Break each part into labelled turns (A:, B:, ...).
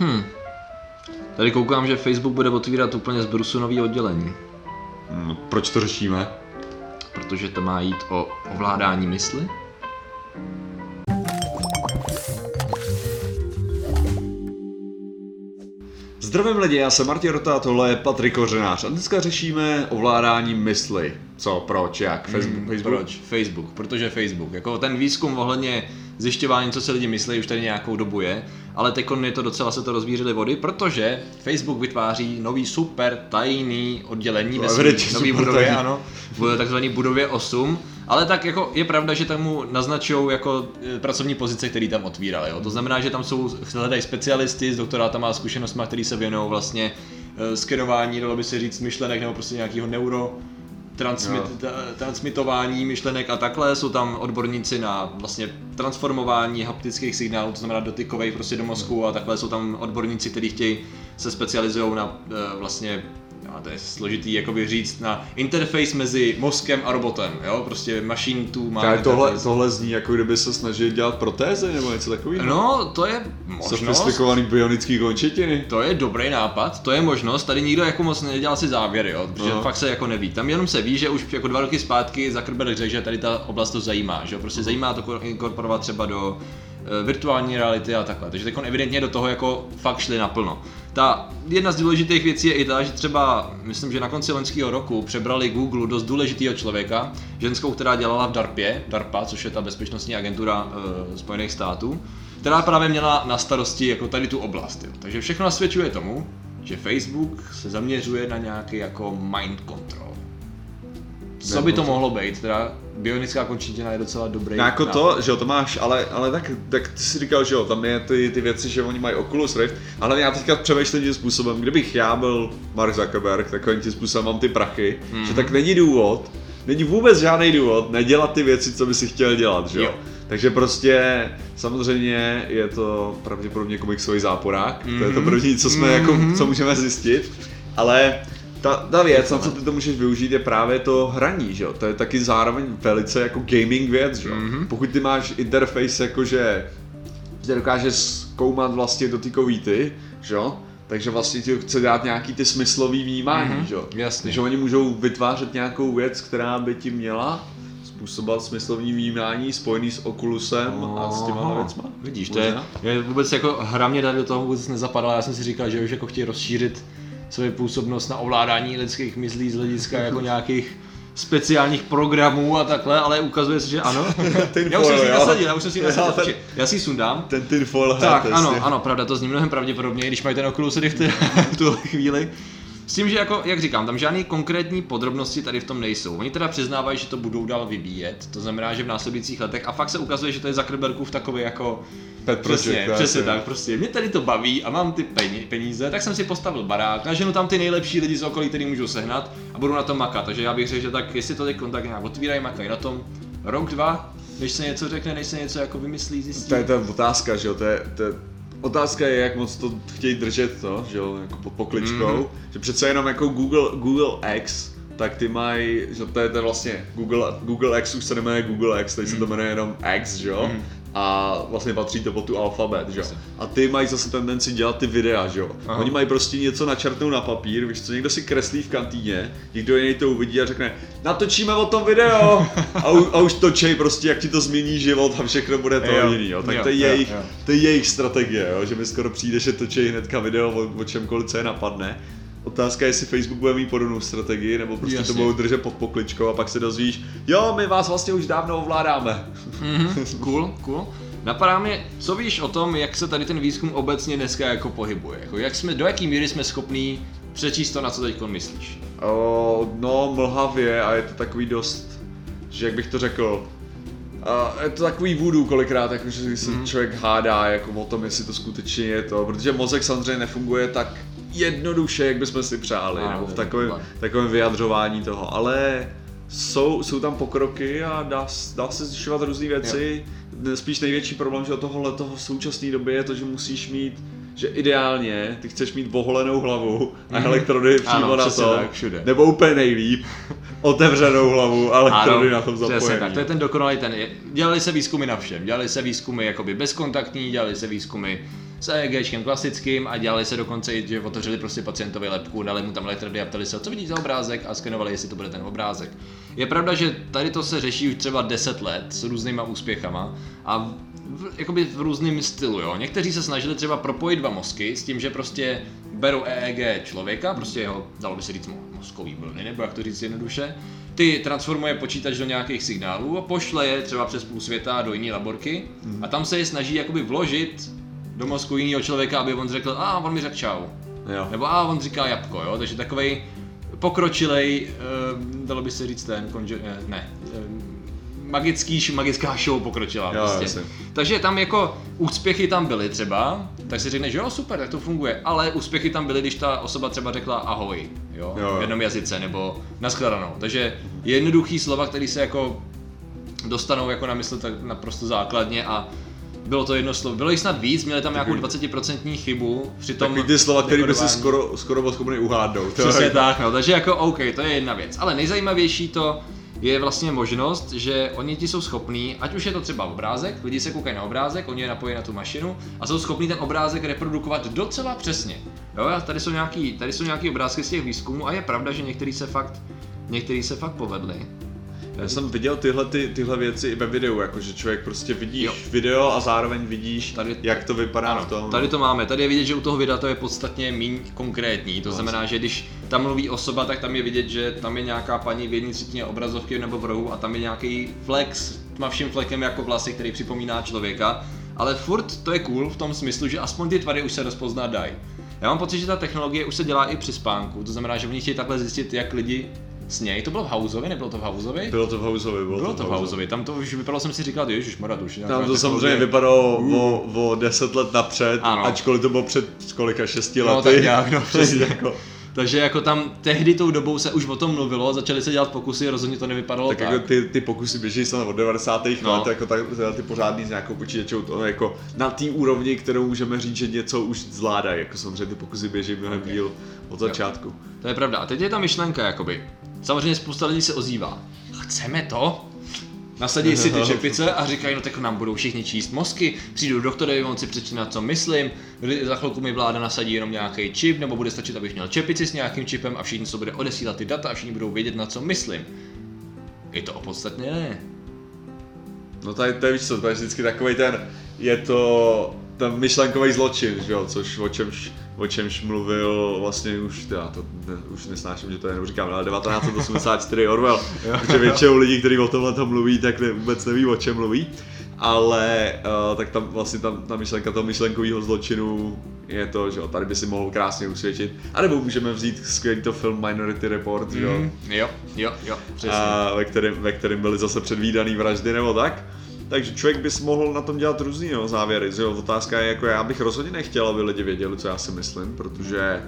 A: Hm. Tady koukám, že Facebook bude otvírat úplně z brusu nový oddělení.
B: Hmm, proč to řešíme?
A: Protože to má jít o ovládání mysli?
B: Zdravím lidi, já jsem Martin Rota a tohle je Patrik Kořenář a dneska řešíme ovládání mysli. Co, proč, jak, Facebook,
A: Hmm,
B: Facebook?
A: Proč? Facebook, protože Facebook. Jako ten výzkum ohledně zjišťování, co se lidi myslí, už tady nějakou dobu je, ale teď je to docela se to rozvířily vody, protože Facebook vytváří nový super tajný oddělení ve své
B: super
A: budově, ano, v takzvané budově 8, ale tak jako je pravda, že tam mu naznačují jako e, pracovní pozice, které tam otvírali. Jo. To znamená, že tam jsou, hledají specialisty s doktorátama a zkušenostmi, který se věnují vlastně e, skenování, dalo by se říct, myšlenek nebo prostě nějakého neuro transmit, ta- transmitování myšlenek a takhle. Jsou tam odborníci na vlastně transformování haptických signálů, to znamená dotykových prostě do mozku a takhle jsou tam odborníci, kteří chtějí se specializují na e, vlastně a to je složitý jakoby říct na interface mezi mozkem a robotem, jo, prostě machine to man
B: Tak tohle,
A: interface.
B: tohle zní jako kdyby se snažil dělat protézy nebo něco takového.
A: No, to je možnost.
B: Sofistikovaný bionický končetiny.
A: To je dobrý nápad, to je možnost, tady nikdo jako moc nedělal si závěry, jo, protože
B: Aha.
A: fakt se jako neví. Tam jenom se ví, že už jako dva roky zpátky Zuckerberg řekl, že tady ta oblast to zajímá, že jo, prostě zajímá to ko- inkorporovat třeba do eh, virtuální reality a takhle. Takže teď evidentně do toho jako fakt šli naplno. Ta jedna z důležitých věcí je i ta, že třeba, myslím, že na konci loňského roku přebrali Google dost důležitého člověka, ženskou, která dělala v DARPě, DARPA, což je ta bezpečnostní agentura e, Spojených států, která právě měla na starosti jako tady tu oblast. Jo. Takže všechno nasvědčuje tomu, že Facebook se zaměřuje na nějaký jako mind control. Co by to mohlo být? Teda bionická končetina je docela dobrý.
B: No jako
A: nápad.
B: to, že jo, to máš, ale, ale tak, tak ty si říkal, že jo, tam je ty, ty věci, že oni mají Oculus Rift, ale já teďka přemýšlím tím způsobem, kdybych já byl Mark Zuckerberg, takovým tím způsobem mám ty prachy,
A: Mhm.
B: že tak není důvod, není vůbec žádný důvod nedělat ty věci, co by si chtěl dělat, že jo.
A: Jo.
B: Takže prostě samozřejmě je to pravděpodobně komiksový záporák, to je to
A: Mhm.
B: první, co jsme jako, co můžeme zjistit, ale ta, ta věc, na co ty to můžeš využít, je právě to hraní, že jo? To je taky zároveň velice jako gaming věc, že jo?
A: Mhm.
B: Pokud ty máš interface jakože, že dokáže zkoumat vlastně dotykový ty, že jo? Takže vlastně ti chce dát nějaký ty smyslový vnímání,
A: Mhm,
B: že jo?
A: jasně.
B: Takže oni můžou vytvářet nějakou věc, která by ti měla způsobovat smyslovní vnímání spojený s Oculusem a s těma věcma.
A: Vidíš, to je, je vůbec jako hra mě tady do toho vůbec nezapadala, já jsem si říkal, že už jako chtějí rozšířit svoji působnost na ovládání lidských myslí z hlediska jako nějakých speciálních programů a takhle, ale ukazuje se, že ano.
B: Tin
A: já už jsem si nasadil, já už jsem si ji
B: Já
A: nasadil,
B: ten-
A: já si sundám.
B: Ten tinfoil hat,
A: Tak, ano, ano, pravda, to zní mnohem pravděpodobněji, když mají ten Oculus Rift v tuhle chvíli. S tím, že jako, jak říkám, tam žádné konkrétní podrobnosti tady v tom nejsou. Oni teda přiznávají, že to budou dál vyvíjet, to znamená, že v následujících letech, a fakt se ukazuje, že to je Zuckerbergův takový jako
B: Pet project,
A: Přesně,
B: tak,
A: přesně tak, prostě. Mě tady to baví a mám ty peníze, tak jsem si postavil barák, naženu tam ty nejlepší lidi z okolí, který můžu sehnat a budu na tom makat. Takže já bych řekl, že tak jestli to teď tak nějak otvírají, makají na tom rok, dva, než se něco řekne, než se něco jako vymyslí, zjistí.
B: To je ta otázka, že jo, to je, to je, otázka je, jak moc to chtějí držet, to, že jo, jako pod pokličkou,
A: Mhm.
B: že přece jenom jako Google, Google X, tak ty mají, že to je, to vlastně Google, Google X už se nemenuje Google X, teď se to jmenuje jenom X, že jo,
A: Mhm.
B: A vlastně patří to pod tu alfabet, že jo. A ty mají zase tendenci dělat ty videa, že jo.
A: Aha.
B: Oni mají prostě něco načrtnout na papír, víš co, někdo si kreslí v kantýně, někdo jiný to uvidí a řekne, natočíme o tom video a, u, a už točej prostě, jak ti to změní život a všechno bude to
A: Jo.
B: jiný, jo. Tak
A: Jo,
B: to je
A: jo,
B: jejich,
A: jo.
B: to je jejich strategie, jo, že mi skoro přijde, že točí hnedka video o, o čemkoliv, co je napadne. Otázka je, jestli Facebook bude mít podobnou strategii, nebo prostě
A: Jasně.
B: to budou držet pod pokličkou a pak se dozvíš, jo, my vás vlastně už dávno ovládáme.
A: Mhm, cool, cool. Napadá mě, co víš o tom, jak se tady ten výzkum obecně dneska jako pohybuje? Jako jak jsme, do jaký míry jsme schopní přečíst to, na co teď myslíš?
B: O, no, mlhavě a je to takový dost, že jak bych to řekl, a je to takový voodoo kolikrát, jako že se
A: Mhm.
B: člověk hádá jako o tom, jestli to skutečně je to, protože mozek samozřejmě nefunguje tak jednoduše, jak bychom si přáli,
A: Ano,
B: nebo v takovém, takovém vyjadřování toho, ale jsou, jsou tam pokroky a dá, dá se zjišťovat různé věci. Spíš největší problém, že tohohle toho v současné době je to, že musíš mít že ideálně ty chceš mít voholenou hlavu a elektrody přímo
A: Ano,
B: na to,
A: tak, všude.
B: nebo úplně nejlíp, otevřenou hlavu a elektrody na tom zapojený.
A: Přesně tak, to je ten dokonalý ten. Dělali se výzkumy na všem. Dělali se výzkumy jakoby bezkontaktní, dělali se výzkumy s EEGčkem klasickým a dělali se dokonce i, že otevřeli prostě pacientovi lepku, dali mu tam elektrody a ptali se, co vidí za obrázek a skenovali, jestli to bude ten obrázek. Je pravda, že tady to se řeší už třeba 10 let s různýma úspěchama a v, jakoby v různém stylu, jo. Někteří se snažili třeba propojit dva mozky s tím, že prostě berou EEG člověka, prostě jeho, dalo by se říct, mo- mozkový vlny, nebo jak to říct jednoduše, ty transformuje počítač do nějakých signálů a pošle je třeba přes půl světa do jiné laborky a tam se je snaží jakoby vložit do mozku jiného člověka, aby on řekl, a on mi řekl čau.
B: Jo.
A: Nebo a on říká jabko, jo, takže takovej pokročilej, uh, dalo by se říct ten, konže, eh, ne, eh, magický, magická show pokročila
B: Jo,
A: prostě.
B: jasně.
A: Takže tam jako úspěchy tam byly třeba, tak si řekne, že jo, super, tak to funguje, ale úspěchy tam byly, když ta osoba třeba řekla ahoj, jo,
B: Jo, jo.
A: v jednom jazyce, nebo nashledanou. Takže jednoduchý slova, které se jako dostanou jako na mysl tak naprosto základně a bylo to jedno slovo. Bylo jich snad víc, měli tam nějakou 20% chybu při tom
B: Takový ty slova, které by si skoro, skoro byl schopný uhádnout. To
A: Přesně
B: je-
A: tak, no, takže jako OK, to je jedna věc. Ale nejzajímavější to je vlastně možnost, že oni ti jsou schopní, ať už je to třeba obrázek, lidi se koukají na obrázek, oni je napojí na tu mašinu a jsou schopní ten obrázek reprodukovat docela přesně. Jo, a tady jsou nějaký, tady jsou nějaký obrázky z těch výzkumů a je pravda, že některý se fakt, některý se fakt povedli.
B: Já jsem viděl tyhle, ty, tyhle věci i ve videu, jakože člověk prostě vidíš
A: Jo.
B: video a zároveň vidíš,
A: Tady-
B: jak to vypadá
A: Ano,
B: v tom.
A: tady to máme. Tady je vidět, že u toho videa to je podstatně méně konkrétní. To znamená, že když tam mluví osoba, tak tam je vidět, že tam je nějaká paní v jedné třetině obrazovky nebo v rohu a tam je nějaký flex tmavším flekem jako vlasy, který připomíná člověka. Ale furt to je cool v tom smyslu, že aspoň ty tvary už se rozpoznat dají. Já mám pocit, že ta technologie už se dělá i při spánku. To znamená, že oni chtějí takhle zjistit, jak lidi snějí. To bylo v Houseovi, nebylo to v Houseovi?
B: Bylo to v Houseovi, bylo,
A: Bylo to v Houseovi, tam to už vypadalo, jsem si říkal, ježiš, to už je
B: Tam to samozřejmě vypadalo o, o 10 let napřed,
A: Ano.
B: ačkoliv to bylo před kolika, 6
A: No,
B: lety.
A: tak nějak, no, přesně.
B: jako,
A: Takže jako tam tehdy tou dobou se už o tom mluvilo, začaly se dělat pokusy, rozhodně to nevypadalo
B: tak,
A: tak.
B: jako ty, ty pokusy běží snad od 90.
A: No.
B: let, jako tak, ty pořádný s nějakou počítačou, to jako na té úrovni, kterou můžeme říct, že něco už zvládají, jako samozřejmě ty pokusy běží mnohem
A: Ok.
B: díl od začátku.
A: To je pravda. A teď je ta myšlenka, jakoby. Samozřejmě spousta lidí se ozývá. Chceme to? Nasadí si ty čepice a říkají, no tak nám budou všichni číst mozky, přijdu doktorovi, on si přečte, co myslím, za chvilku mi vláda nasadí jenom nějaký čip, nebo bude stačit, abych měl čepici s nějakým čipem a všichni se bude odesílat ty data a všichni budou vědět, na co myslím. Je to opodstatně ne.
B: No tady to je, víš co, to je vždycky takový ten, je to ten myšlenkový zločin, že jo, což o čemž, o čemž mluvil vlastně už, já to ne, už nesnáším, že to jenom říkám, ale 1984 Orwell, protože většinou lidí, kteří o tomhle to mluví, tak ne, vůbec neví, o čem mluví, ale uh, tak tam vlastně tam, ta myšlenka toho myšlenkového zločinu je to, že jo, tady by si mohl krásně usvědčit, anebo můžeme vzít skvělý to film Minority Report, že jo,
A: Mm, jo, jo, jo, přesně.
B: a ve kterém, ve kterém byly zase předvídaný vraždy nebo tak. Takže člověk bys mohl na tom dělat různý jo, závěry. že Jo. Otázka je, jako já bych rozhodně nechtěl, aby lidi věděli, co já si myslím, protože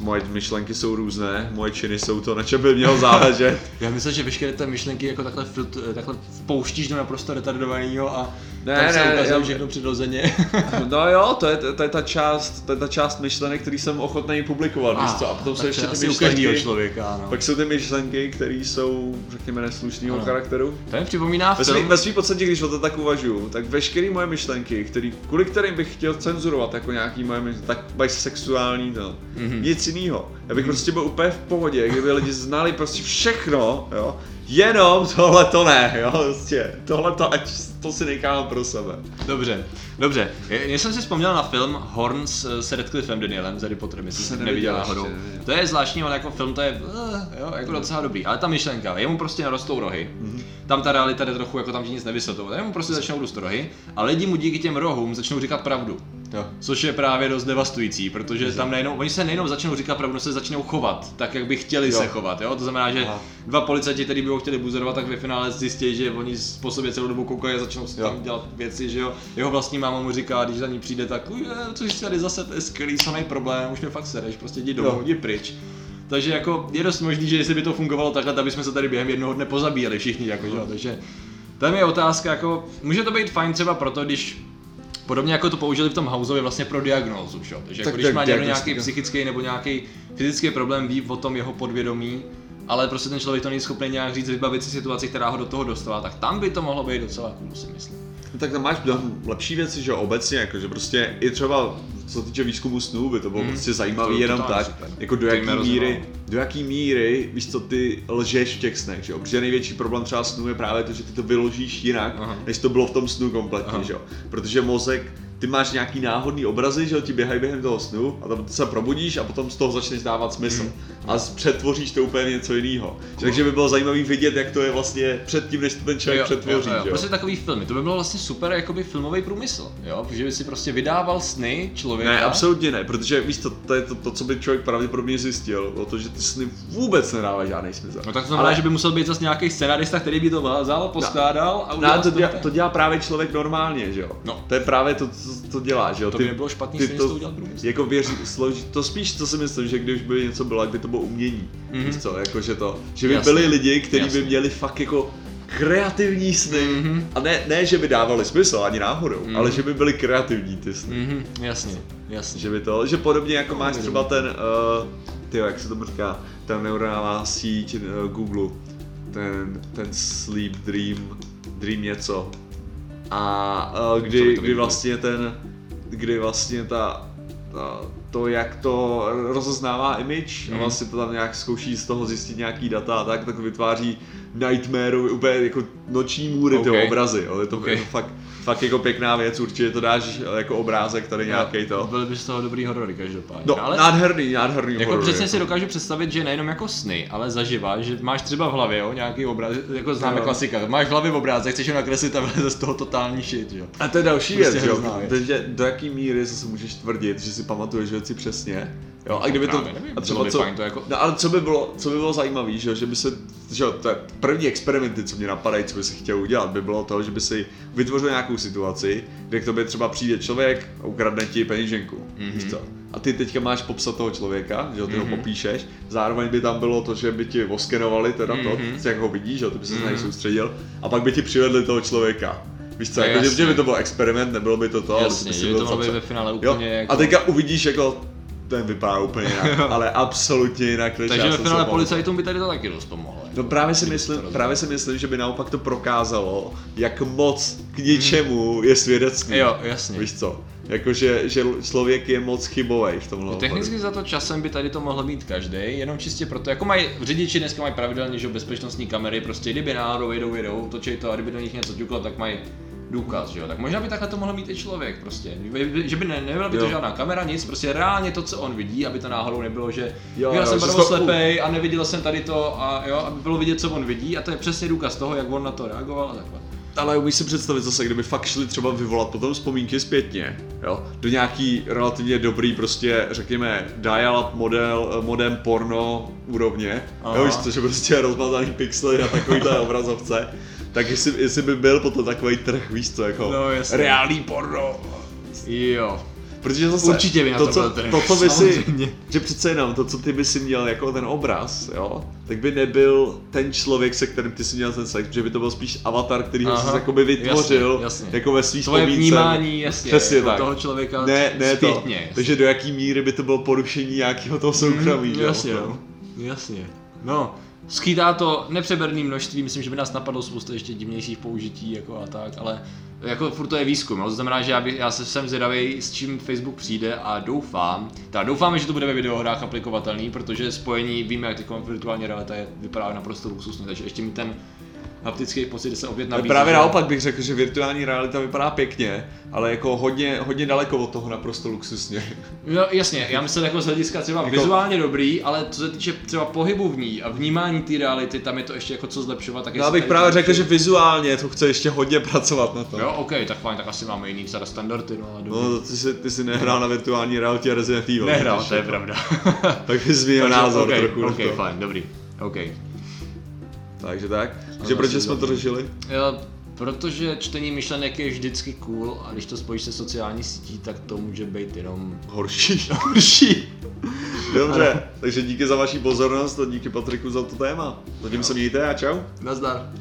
B: moje myšlenky jsou různé, moje činy jsou to, na čem by mělo záležet.
A: Já myslím, že veškeré ty myšlenky jako takhle, filtr, takhle pouštíš do naprosto retardovaného a
B: Ne,
A: tam se
B: ne,
A: ukazuje
B: já-
A: všechno přirozeně.
B: No jo, to je, to je ta část, to je ta část myšlenek, který jsem ochotný publikovat, víš co? A potom jsou ještě ty myšlenky,
A: člověka, no.
B: pak jsou ty myšlenky, které jsou, řekněme, neslušného
A: Ano.
B: charakteru.
A: To mi připomíná
B: Ve svý, ve svý podstatě, když o to tak uvažuju, tak veškeré moje myšlenky, který, kvůli kterým bych chtěl cenzurovat jako nějaký moje myšlenky, tak sexuální.
A: Mhm.
B: Mm-hmm. Nic jiného. Já bych mm-hmm. prostě byl úplně v pohodě, kdyby lidi znali prostě všechno, jo. Jenom tohle to ne, jo, prostě. Tohle to, ať to si nechám pro sebe.
A: Dobře, dobře. Já jsem si vzpomněl na film Horns eh, s Radcliffem Danielem z Harry Potterem, jestli jsi neviděl náhodou. To je zvláštní, ale jako film to je eh, jo, jako docela dobrý. Ale ta myšlenka, jemu prostě narostou rohy.
B: Mhm.
A: Tam ta realita jde trochu jako tam ti nic nevysvětlovat. Jemu prostě začnou růst rohy a lidi mu díky těm rohům začnou říkat pravdu.
B: Jo.
A: Což je právě dost devastující, protože tam nejenom, oni se nejenom začnou říkat pravdu, se začnou chovat, tak jak by chtěli
B: Jo.
A: se chovat, jo? To znamená, že
B: Aha.
A: dva policajti, kteří by ho chtěli buzerovat, tak ve finále zjistí, že oni po sobě celou dobu koukají a začnou si
B: Jo.
A: tam dělat věci, že jo. Jeho vlastní máma mu říká, když za ní přijde, tak "Uj, je, což tady zase, to je skvělý, samý problém, už mě fakt sereš, prostě jdi domů, jdi pryč. Takže jako je dost možný, že jestli by to fungovalo takhle, tak bychom se tady během jednoho dne pozabíjeli všichni, jako, že jo. Takže tam je otázka, jako, může to být fajn třeba proto, když Podobně jako to použili v tom Houseovi vlastně pro diagnózu, že? jo? Takže jako
B: Tak-
A: když
B: tak
A: má někdo nějaký psychický nebo nějaký fyzický problém, ví o tom jeho podvědomí, ale prostě ten člověk to není schopný nějak říct, vybavit si situaci, která ho do toho dostala, tak tam by to mohlo být docela cool, si myslím.
B: No tak tam máš lepší věci, že obecně, jako, že prostě i třeba co se týče výzkumu snů, by to bylo
A: Mhm.
B: prostě zajímavý
A: To-
B: jenom tak,
A: super.
B: jako do jaký míry, do jaký míry, víš co, ty lžeš v těch snech, že jo, protože největší problém třeba snů je právě to, že ty to vyložíš jinak,
A: Aha.
B: než to bylo v tom snu kompletně,
A: Aha.
B: že jo, protože mozek, ty máš nějaký náhodný obrazy, že jo, ti běhají během toho snu a tam se probudíš a potom z toho začneš dávat smysl
A: Mhm.
B: a přetvoříš to úplně něco jiného. Takže by bylo zajímavý vidět, jak to je vlastně předtím, než to ten člověk přetvoří,
A: jo, jo.
B: jo.
A: Prostě takový filmy, to by bylo vlastně super jakoby filmový průmysl, jo, že by si prostě vydával sny člověka.
B: Ne, absolutně ne, protože víš, to, to je to, to, co by člověk pravděpodobně zjistil, bylo to, že ty sny vůbec nedávají žádný smysl.
A: No tak to znamená,
B: Ale-
A: že by musel být zase nějaký scenarista, který by to vzal, poskládal a
B: No,
A: udělal
B: ale to, dělá, to dělá právě člověk normálně, že jo?
A: No.
B: To je právě to, co to dělá, že jo?
A: To by nebylo špatný, z toho udělat průmysl.
B: Jako věří, složí, to spíš, co si myslím, že když by něco bylo, kdyby to bylo umění,
A: Mhm.
B: víš co, jako že to, že by
A: Jasně.
B: byli lidi, kteří by měli fakt jako kreativní sny,
A: Mhm.
B: a ne, ne, že by dávali smysl ani náhodou,
A: Mhm.
B: ale že by byli kreativní ty sny.
A: Mhm, jasně, jasně.
B: Že by to, že podobně jako máš
A: uvědomit.
B: třeba ten, uh, tyjo, jak se tomu říká, ta neuronální síť uh, Google, ten, ten sleep dream, dream něco. A
A: by
B: kdy, kdy vlastně ten, kdy vlastně ta, ta to, jak to rozeznává image a
A: Mhm.
B: vlastně to tam nějak zkouší z toho zjistit nějaký data a tak, tak vytváří nightmare, úplně jako noční můry
A: Ok.
B: ty obrazy, jo. Je, to,
A: Ok.
B: je to fakt, fakt jako pěkná věc, určitě to dáš jako obrázek tady nějaký to.
A: Byl by z toho dobrý horory každopádně.
B: No,
A: ale
B: nádherný, nádherný
A: jako
B: horor,
A: přesně
B: jako.
A: si dokážu představit, že nejenom jako sny, ale zaživa, že máš třeba v hlavě jo, nějaký obraz, jako známe
B: Jo.
A: klasika, máš v hlavě obrázek, chceš ho nakreslit a z toho totální shit, jo.
B: A to je další
A: Prostě
B: věc, jo? Takže do jaký míry zase můžeš tvrdit, že si pamatuješ věci přesně, jo? A kdyby to,
A: nevím,
B: a třeba
A: by
B: co,
A: to jako-
B: no ale co by bylo, co by bylo zajímavé, že jo, že by se, že jo, to je první experimenty, co mě napadají, co by si chtěl udělat, by bylo to, že by si vytvořil nějakou situaci, kde k tobě třeba přijde člověk a ukradne ti peníženku,
A: Mhm.
B: víš co? A ty teďka máš popsat toho člověka, že jo, ty
A: Mhm.
B: ho popíšeš, zároveň by tam bylo to, že by ti oskenovali teda to,
A: Mhm.
B: jak ho vidíš, že jo, ty by se na něj
A: Mhm.
B: soustředil, a pak by ti přivedli toho člověka. Víš co, jako, že, by to byl experiment, nebylo by to to, ale
A: Jasně,
B: by
A: že by
B: byl
A: to mohlo
B: zapsat.
A: ve finále
B: Jo,
A: úplně jako...
B: A teďka uvidíš jako, ten vypadá úplně jinak, ale absolutně jinak, než
A: Takže ve finále policajtům by tady to taky dost pomohlo.
B: No právě si myslím, právě si myslím, že by naopak to prokázalo, jak moc k něčemu je svědectví.
A: Jo, jasně.
B: Víš co? Jakože že člověk je moc chybový v tomhle.
A: No, technicky za to časem by tady to mohl mít každý, jenom čistě proto, jako mají řidiči dneska mají pravidelně, že bezpečnostní kamery, prostě kdyby náhodou jedou, jedou, točí to a kdyby do nich něco ťuklo, tak mají důkaz, že jo. Tak možná by takhle to mohl mít i člověk prostě. Že by ne, nebyla by to
B: Jo.
A: žádná kamera, nic, prostě reálně to, co on vidí, aby to náhodou nebylo, že
B: Jo,
A: já
B: jo,
A: jsem
B: že
A: barvo slepej a neviděl jsem tady to a jo, aby bylo vidět, co on vidí a to je přesně důkaz toho, jak on na to reagoval a takhle.
B: Ale umíš si představit zase, kdyby fakt šli třeba vyvolat potom vzpomínky zpětně, jo? Do nějaký relativně dobrý prostě, řekněme, dial-up model, modem porno úrovně,
A: Aha.
B: jo, víš, což je prostě rozmazaný pixely na takovýhle obrazovce, tak jestli, jestli by byl potom takový trh, víš co, jako
A: No, jasně.
B: reálný porno.
A: Jo.
B: Protože zase
A: Určitě by na
B: to,
A: to
B: co,
A: byl trh,
B: to, co by si, že přece jenom to, co ty by si měl jako ten obraz, jo, tak by nebyl ten člověk, se kterým ty si měl ten sex, že by to byl spíš avatar, který ho
A: Aha,
B: jsi jakoby vytvořil,
A: jasně, jasně.
B: jako ve svých
A: Tvoje
B: vzpomínce.
A: vnímání, jasně,
B: Přesně
A: jako
B: tak.
A: toho člověka
B: ne, ne to.
A: zpětně.
B: Takže do jaký míry by to bylo porušení nějakého toho soukromí,
A: Mm,
B: že jo?
A: jasně,
B: No.
A: Skýtá to nepřeberný množství, myslím, že by nás napadlo spousta ještě divnějších použití jako a tak, ale jako furt to je výzkum, no. to znamená, že já, by, já se jsem zvědavý, s čím Facebook přijde a doufám, teda doufáme, že to bude ve videohrách aplikovatelný, protože spojení, víme, jak ty virtuální realita je, vypadá naprosto luxusně, takže ještě mi ten haptický pocit se opět nabízí.
B: právě
A: že-
B: naopak bych řekl, že virtuální realita vypadá pěkně, ale jako hodně, hodně daleko od toho naprosto luxusně.
A: No jasně, já myslím jako z hlediska třeba
B: Jako-
A: vizuálně dobrý, ale co se týče třeba pohybu v ní a vnímání té reality, tam je to ještě jako co zlepšovat. Tak
B: Já
A: jestli
B: bych právě
A: to
B: řekl, že vizuálně to chce ještě hodně pracovat na tom.
A: Jo, ok, tak fajn, tak asi máme jiný teda standardy, no ale dobrý.
B: No, ty jsi, ty jsi nehrál na virtuální realitě Resident Evil.
A: Nehrál, to je
B: jako.
A: pravda.
B: Tak bys
A: Takže
B: názor
A: ok,
B: trochu
A: ok,
B: to.
A: fajn, dobrý, ok.
B: Takže tak. Takže proč
A: zase
B: jsme to řešili?
A: Jo, protože čtení myšlenek je vždycky cool a když to spojíš se sociální sítí, tak to může být jenom
B: Horší.
A: horší.
B: Dobře, takže díky za vaši pozornost a díky Patriku za to téma. Zatím se mějte a čau.
A: Nazdar.